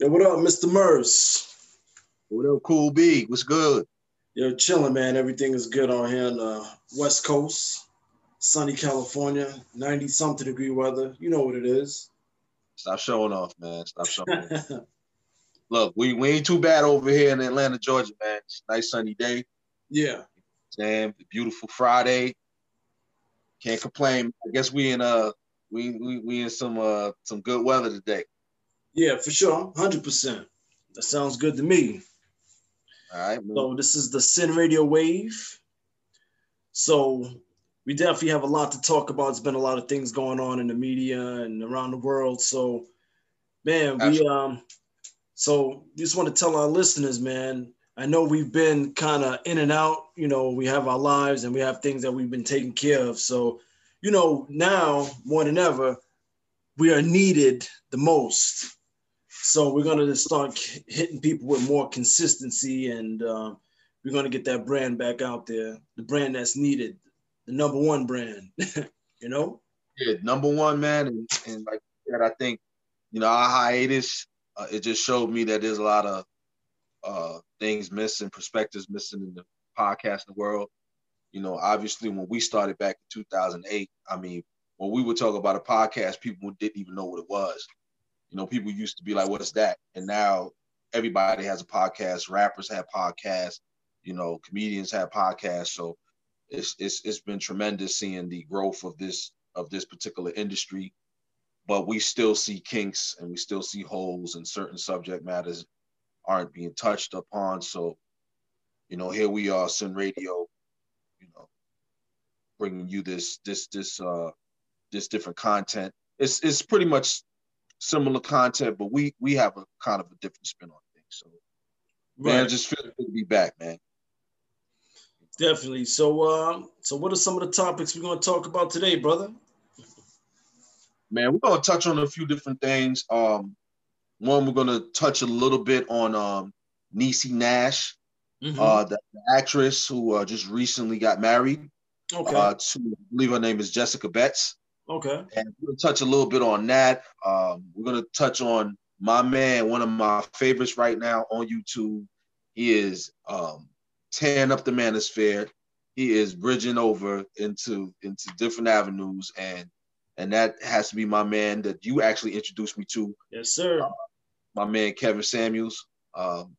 Yo, what up, Mr. Murs? What up, Cool B? What's good? Yo, chilling, man. Everything is good on here in the West Coast, sunny California, 90 something degree weather. You know what it is. Stop showing off, man. Stop showing off. Look, we, we ain't too bad over here in Atlanta, Georgia, man. It's a nice sunny day. Yeah. Damn, beautiful Friday. Can't complain. I guess we in uh we we, we in some uh some good weather today. Yeah, for sure. 100%. That sounds good to me. All right. Man. So this is the Sin Radio Wave. So we definitely have a lot to talk about. It's been a lot of things going on in the media and around the world. So, man, we Absolutely. um, so just want to tell our listeners, man. I know we've been kind of in and out. You know, we have our lives and we have things that we've been taking care of. So, you know, now more than ever, we are needed the most. So we're gonna start hitting people with more consistency, and um, we're gonna get that brand back out there, the brand that's needed, the number one brand. you know? Yeah, number one, man, and, and like that, I think, you know, our hiatus, uh, it just showed me that there's a lot of uh, things missing, perspectives missing in the podcasting world. You know, obviously, when we started back in 2008, I mean, when we would talk about a podcast, people didn't even know what it was. You know, people used to be like, "What's that?" And now everybody has a podcast. Rappers have podcasts. You know, comedians have podcasts. So it's it's it's been tremendous seeing the growth of this of this particular industry. But we still see kinks and we still see holes and certain subject matters aren't being touched upon. So, you know, here we are, Sin Radio, you know, bringing you this this this uh this different content. It's it's pretty much similar content, but we we have a kind of a different spin on things. So, man, just feel good to be back, man. Definitely. So, um, so what are some of the topics we're gonna talk about today, brother? Man, we're gonna touch on a few different things. Um, one, we're gonna touch a little bit on um Niecy Nash, Mhm. uh, the, the actress who uh, just recently got married. okay. Uh, to I believe her name is Jessica Betts. Okay. and we're gonna touch a little bit on that. Um, we're gonna touch on my man, one of my favorites right now on YouTube. He is um, tearing up the manosphere. He is bridging over into into different avenues, and and that has to be my man that you actually introduced me to, Yes, sir. my man Kevin Samuels. Um,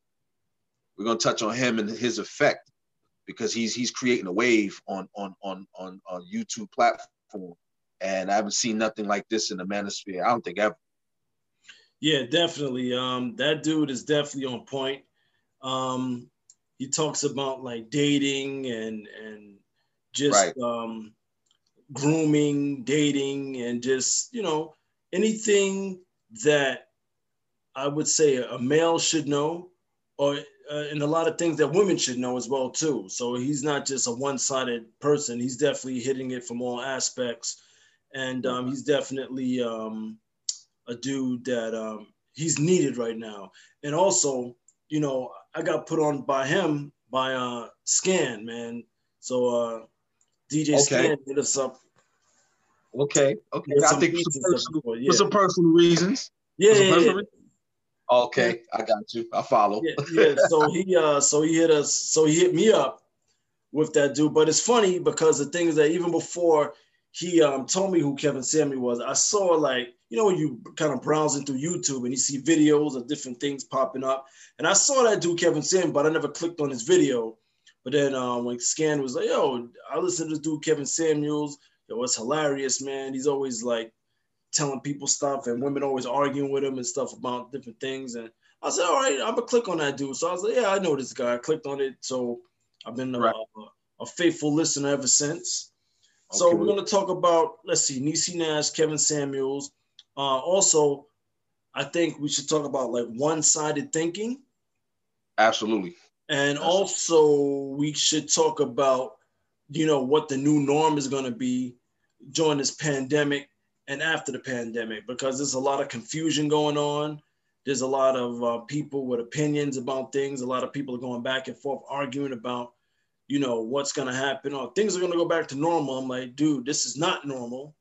we're gonna touch on him and his effect because he's he's creating a wave on on on on on YouTube platform, and I haven't seen nothing like this in the manosphere. I don't think ever. Yeah, definitely. Um, that dude is definitely on point. Um, he talks about like dating and and just Right. um, grooming, dating, and just you know anything that I would say a male should know, or uh, and a lot of things that women should know as well too. So he's not just a one-sided person. He's definitely hitting it from all aspects, and um, he's definitely um, a dude that um, he's needed right now. And also, you know, I got put on by him by uh, Scan, man. So uh, DJ Okay. Scan hit us up. Okay, okay. I think for some, personal, before. for some personal reasons. yeah, yeah, personal yeah. reasons? Okay, I got you. I follow. yeah, yeah. So he uh so he hit us, so he hit me up with that dude. But it's funny because the thing is that even before he um told me who Kevin Samuel was, I saw like, you know, when you kind of browsing through YouTube and you see videos of different things popping up. And I saw that dude Kevin Samuel, but I never clicked on his video. But then um when Scan was like, yo, I listen to this dude Kevin Samuels. Yo, it's hilarious, man. He's always like telling people stuff and women always arguing with him and stuff about different things. And I said, all right, I'm gonna click on that dude. So I was like, yeah, I know this guy. I clicked on it. So I've been Right. a, a faithful listener ever since. So Okay. we're gonna talk about, let's see, Niecy Nash, Kevin Samuels. Uh, also, I think we should talk about like one-sided thinking. Absolutely. And That's- also we should talk about, you know, what the new norm is gonna be during this pandemic and after the pandemic, because there's a lot of confusion going on. There's a lot of uh, people with opinions about things. A lot of people are going back and forth arguing about, you know, what's gonna happen or things are gonna go back to normal. I'm like, dude, this is not normal,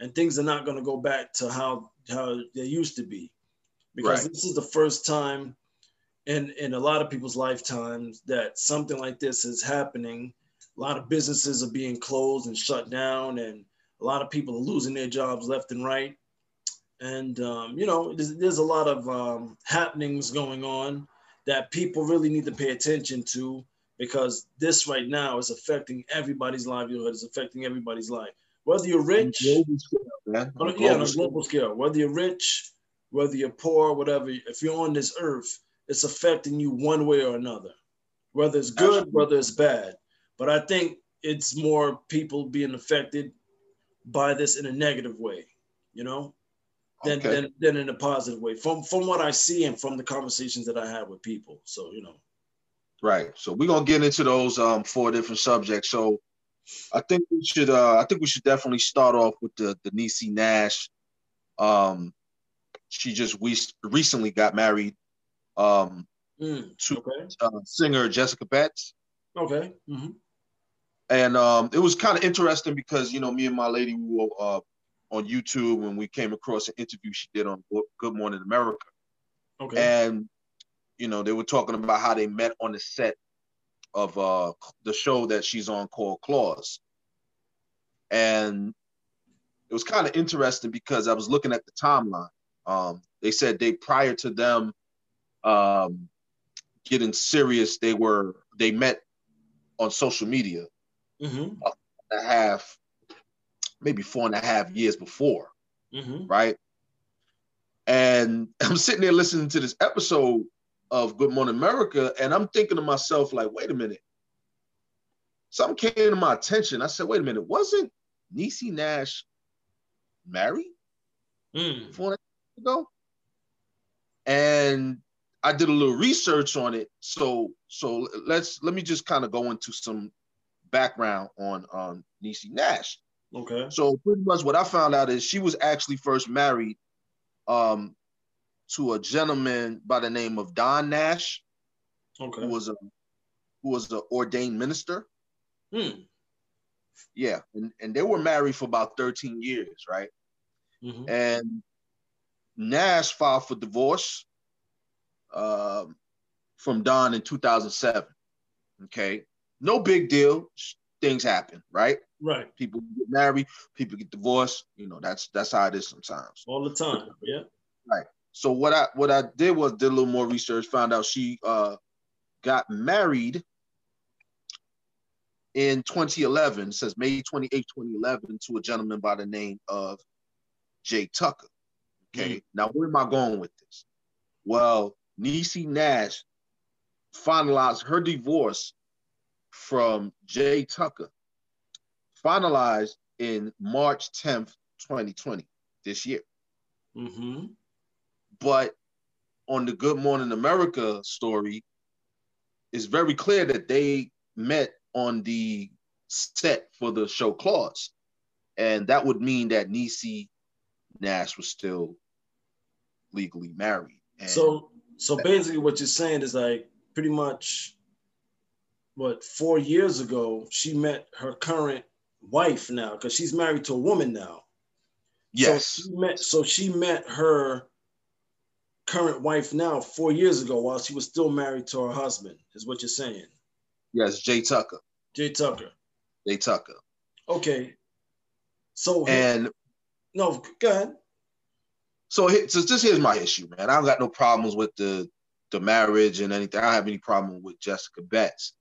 and things are not gonna go back to how how they used to be, because Right. this is the first time in in a lot of people's lifetimes that something like this is happening. A lot of businesses are being closed and shut down, and a lot of people are losing their jobs left and right. And um, you know, there's, there's a lot of um, happenings going on that people really need to pay attention to because this right now is affecting everybody's livelihood, is affecting everybody's life. Whether you're rich, scale, man. on On a- a yeah, on global a scale. global scale, whether you're rich, whether you're poor, whatever, if you're on this earth, it's affecting you one way or another, whether it's good, Absolutely. whether it's bad. But I think it's more people being affected by this in a negative way, you know, than, Okay. than, than in a positive way from, from what I see and from the conversations that I have with people. So, you know, Right. So we're gonna get into those um four different subjects. So I think we should uh I think we should definitely start off with the the Niecy Nash. Um she just we recently got married um Mm, to okay. uh, singer Jessica Betts. Okay. hmm And um it was kind of interesting because you know me and my lady we were uh on YouTube when we came across an interview she did on Good Morning America. Okay. and you know they were talking about how they met on the set of uh the show that she's on called Claws, and it was kind of interesting because I was looking at the timeline. Um, they said they prior to them um, getting serious, they were they met on social media hmm a half, maybe four and a half years before. hmm right? And I'm sitting there listening to this episode of Good Morning America, and I'm thinking to myself, like, wait a minute. Something came to my attention. I said, wait a minute, wasn't Niecy Nash married Mm. four and a half ago? And I did a little research on it. So, so let's let me just kind of go into some background on on Niecy Nash. Okay. So pretty much what I found out is she was actually first married um, to a gentleman by the name of Don Nash, Okay. who was a who was an ordained minister. Mm. Yeah, and, and they were married for about 13 years, right? hmm And Nash filed for divorce um, from Don in 2007. Okay, no big deal. Things happen, right? Right. People get married, people get divorced. You know, that's that's how it is sometimes. All the time. Yeah. So what I what I did was did a little more research, found out she uh got married in 2011, it says May 28, 2011, to a gentleman by the name of Jay Tucker. Okay, now where am I going with this? Well, Niecy Nash finalized her divorce from Jay Tucker, finalized in March 10th, 2020, this year. hmm But on the Good Morning America story, it's very clear that they met on the set for the show Claws. And that would mean that Niecy Nash was still legally married. And So so basically what you're saying is like pretty much what four years ago she met her current wife now because she's married to a woman now. yes, So she met so she met her current wife now four years ago while she was still married to her husband, is what you're saying. yes, Jay Tucker. Jay Tucker. Jay Tucker. Okay. So And no, go ahead. so, so this here's my issue, man. I don't got no problems with the the marriage and anything. I don't have any problem with Jessica Betts.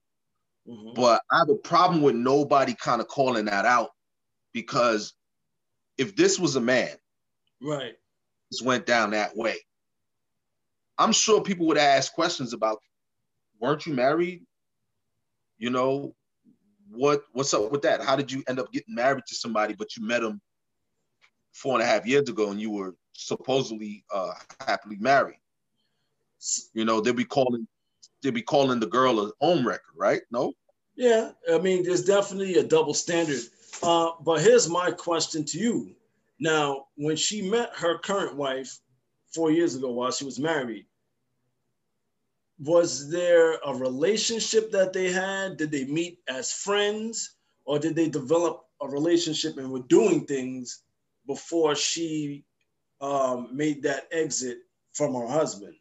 Mhm. But I have a problem with nobody kind of calling that out because if this was a man, Right. this went down that way, I'm sure people would ask questions about, weren't you married? You know, what what's up with that? How did you end up getting married to somebody, but you met him four and a half years ago and you were supposedly uh, happily married? You know, they'll be calling they'll be calling the girl a home wrecker, right? No? Yeah, I mean, there's definitely a double standard. Uh, but here's my question to you. Now, when she met her current wife four years ago while she was married, was there a relationship that they had? Did they meet as friends or did they develop a relationship and were doing things before she um, made that exit from her husband?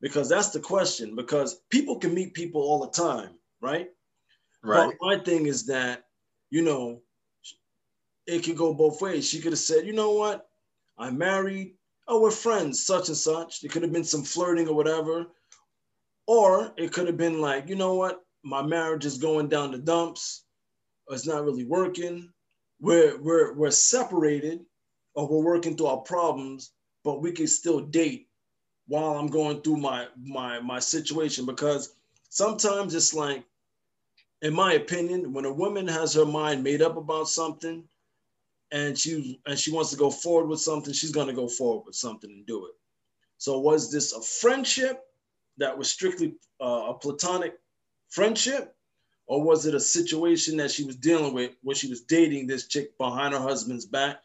Because that's the question. Because people can meet people all the time, right? Right. But my thing is that, you know, it could go both ways. She could have said, you know what? I'm married. Oh, we're friends, such and such. There could have been some flirting or whatever. Or it could have been like, you know what? My marriage is going down the dumps. It's not really working. We're we're we're separated or we're working through our problems, but we can still date while I'm going through my my my situation because sometimes it's like in my opinion, when a woman has her mind made up about something and she and she wants to go forward with something, she's to go forward with something and do it. So was this a friendship that was strictly uh, a platonic friendship, or was it a situation that she was dealing with where she was dating this chick behind her husband's back,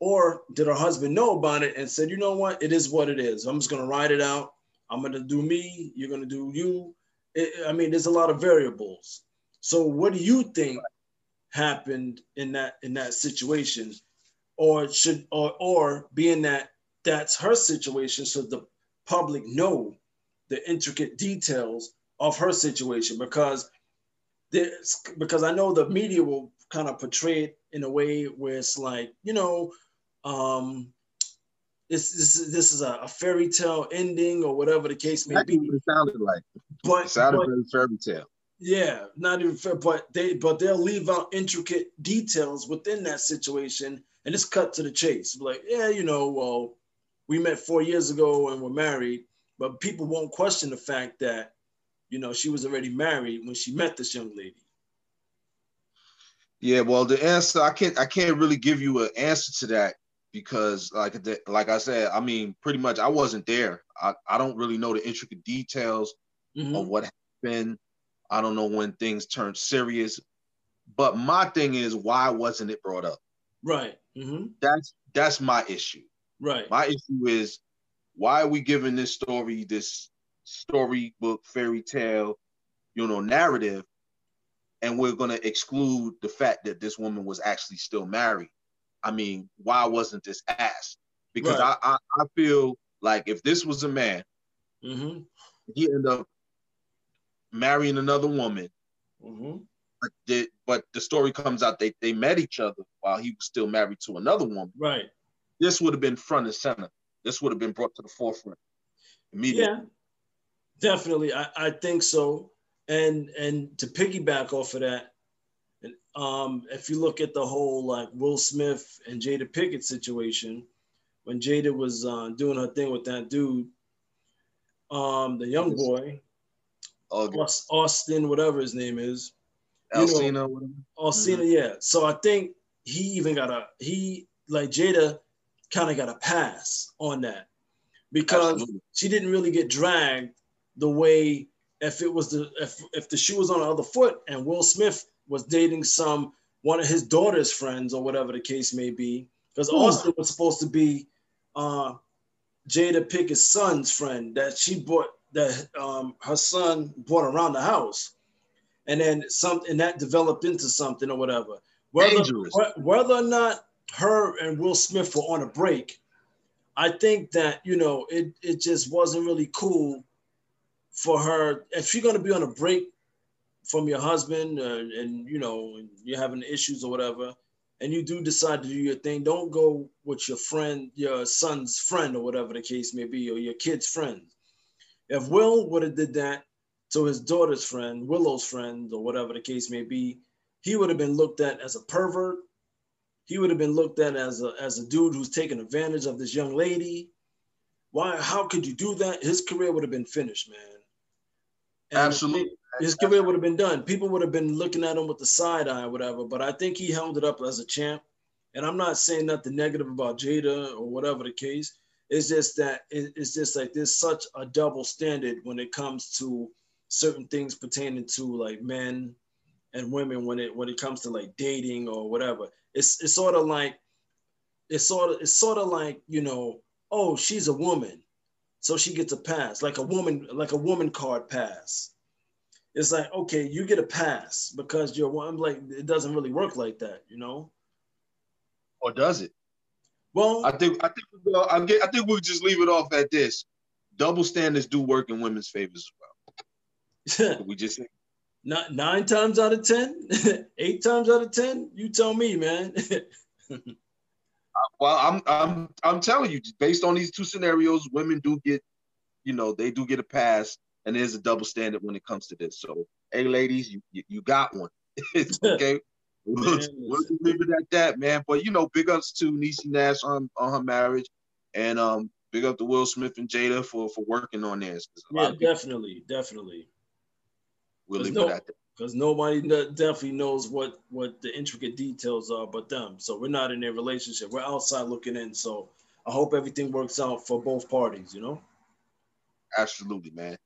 or did her husband know about it and said, you know what, it is what it is. I'm just going to ride it out. I'm going to do me. You're going to do you. It, I mean, there's a lot of variables. So what do you think happened in that in that situation? Or should or or being that that's her situation, should the public know the intricate details of her situation? Because this because I know the media will kind of portray it in a way where it's like, you know, um, this this this is a, a, fairy tale ending or whatever the case may be. What it sounded like. But it sounded but, very fairy tale. Yeah, not even fair, but they but they'll leave out intricate details within that situation and it's cut to the chase. Like, yeah, you know, well, we met four years ago and we're married, but people won't question the fact that, you know, she was already married when she met this young lady. Yeah, well, the answer I can't I can't really give you an answer to that because like like I said, I mean, pretty much I wasn't there. I, I don't really know the intricate details mm-hmm. of what happened I don't know when things turned serious. But my thing is, why wasn't it brought up? Right. Mm-hmm. That's that's my issue. Right. My issue is why are we giving this story, this storybook, fairy tale, you know, narrative, and we're gonna exclude the fact that this woman was actually still married. I mean, why wasn't this asked? Because right. I, I, I feel like if this was a man, mm-hmm. he ended up marrying another woman. Mm-hmm. But, the, but the story comes out they, they met each other while he was still married to another woman. Right. This would have been front and center. This would have been brought to the forefront immediately. Yeah, definitely. I, I think so. And and to piggyback off of that, um, if you look at the whole like Will Smith and Jada Pinkett situation, when Jada was uh, doing her thing with that dude, um, the young boy, August. Austin, whatever his name is. Alsina, Alsina, mm-hmm. yeah. So I think he even got a he like Jada kind of got a pass on that. Because Absolutely. she didn't really get dragged the way if it was the if if the shoe was on the other foot and Will Smith was dating some one of his daughter's friends or whatever the case may be. Because Austin was supposed to be uh, Jada Pinkett's son's friend that she bought that um, her son brought around the house, and then something that developed into something or whatever. Whether, whether or not her and Will Smith were on a break, I think that you know it it just wasn't really cool for her if you're gonna be on a break from your husband uh, and you know you're having issues or whatever and you do decide to do your thing don't go with your friend your son's friend or whatever the case may be or your kid's friend if Will would have did that to his daughter's friend, Willow's friend, or whatever the case may be, he would have been looked at as a pervert. He would have been looked at as a as a dude who's taking advantage of this young lady. Why? How could you do that? His career would have been finished, man. And Absolutely. His career would have been done. People would have been looking at him with the side eye or whatever. But I think he held it up as a champ. And I'm not saying nothing negative about Jada or whatever the case. It's just that it's just like there's such a double standard when it comes to certain things pertaining to like men and women when it when it comes to like dating or whatever. It's it's sort of like it's sort of it's sort of like you know oh she's a woman so she gets a pass like a woman like a woman card pass it's like okay you get a pass because you're one like it doesn't really work like that you know or does it well, I think I think we'll, I, get, I think we'll just leave it off at this. double standards do work in women's favors as well. we just not nine times out of ten, eight times out of ten. You tell me, man. well, I'm I'm I'm telling you, based on these two scenarios, women do get, you know, they do get a pass, and there's a double standard when it comes to this. So, hey, ladies, you you, got one. okay. We'll, we'll leave it at that, man. But you know, big ups to Niecy Nash on, on her marriage, and um, big up to Will Smith and Jada for for working on this. Yeah, definitely, definitely. We'll leave no, it at that. Because nobody definitely knows what what the intricate details are but them. So we're not in their relationship. We're outside looking in. So I hope everything works out for both parties. You know. Absolutely, man.